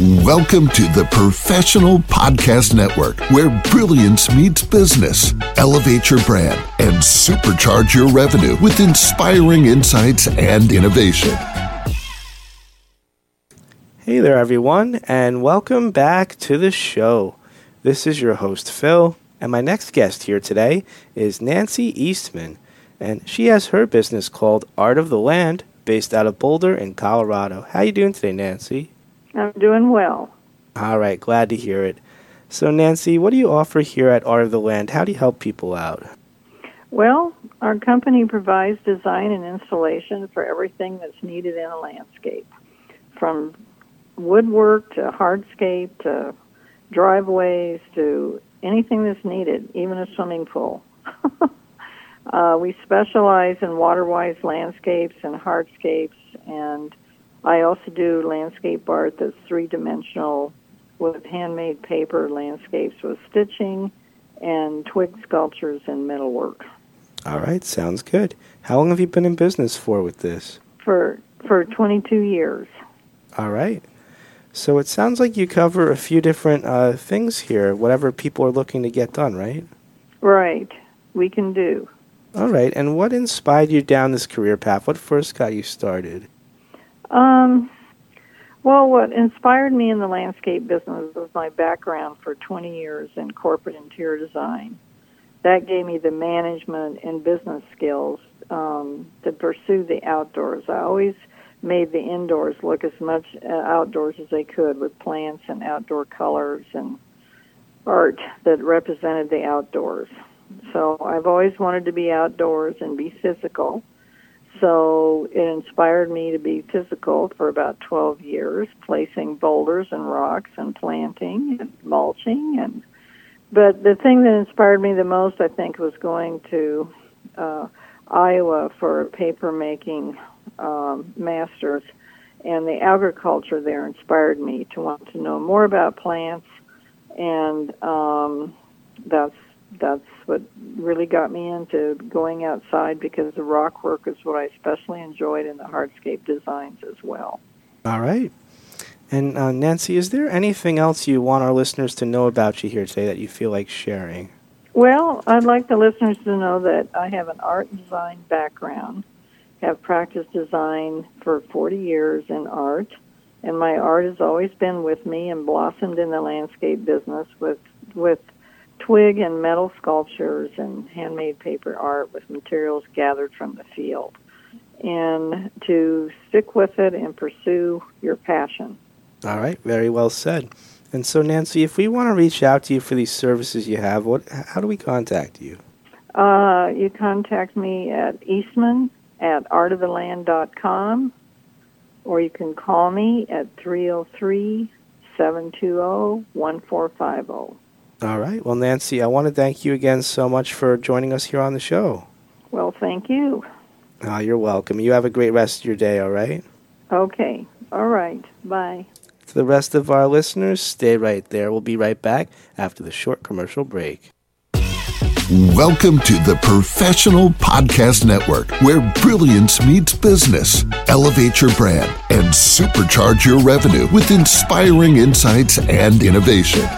Welcome to the Professional Podcast Network, where brilliance meets business. Elevate your brand and supercharge your revenue with inspiring insights and innovation. Hey there, everyone, and welcome back to the show. This is your host, Phil, and my next guest here today is Nancy Eastman, and she has her business called Art of the Land, based out of Boulder in Colorado. How you doing today, Nancy? I'm doing well. All right, glad to hear it. So, Nancy, what do you offer here at Art of the Land? How do you help people out? Well, our company provides design and installation for everything that's needed in a landscape, from woodwork to hardscape to driveways to anything that's needed, even a swimming pool. uh, we specialize in water-wise landscapes and hardscapes and I also do landscape art that's three dimensional with handmade paper landscapes with stitching and twig sculptures and metalwork. All right, sounds good. How long have you been in business for with this? For for 22 years. All right. So it sounds like you cover a few different uh, things here, whatever people are looking to get done, right? Right. We can do. All right. And what inspired you down this career path? What first got you started? Um, well, what inspired me in the landscape business was my background for 20 years in corporate interior design. That gave me the management and business skills um, to pursue the outdoors. I always made the indoors look as much uh, outdoors as they could with plants and outdoor colors and art that represented the outdoors. So I've always wanted to be outdoors and be physical. So it inspired me to be physical for about 12 years, placing boulders and rocks and planting and mulching. And but the thing that inspired me the most, I think, was going to uh, Iowa for a paper making um, masters, and the agriculture there inspired me to want to know more about plants, and um, that's that's what really got me into going outside because the rock work is what I especially enjoyed in the hardscape designs as well. All right. And uh, Nancy, is there anything else you want our listeners to know about you here today that you feel like sharing? Well, I'd like the listeners to know that I have an art and design background, have practiced design for 40 years in art, and my art has always been with me and blossomed in the landscape business with with twig and metal sculptures and handmade paper art with materials gathered from the field. And to stick with it and pursue your passion. All right, very well said. And so, Nancy, if we want to reach out to you for these services you have, what, how do we contact you? Uh, you contact me at Eastman at artoftheland.com, or you can call me at 303 720 1450. All right. Well, Nancy, I want to thank you again so much for joining us here on the show. Well, thank you. Oh, you're welcome. You have a great rest of your day, all right? Okay. All right. Bye. To the rest of our listeners, stay right there. We'll be right back after the short commercial break. Welcome to the Professional Podcast Network, where brilliance meets business. Elevate your brand and supercharge your revenue with inspiring insights and innovation.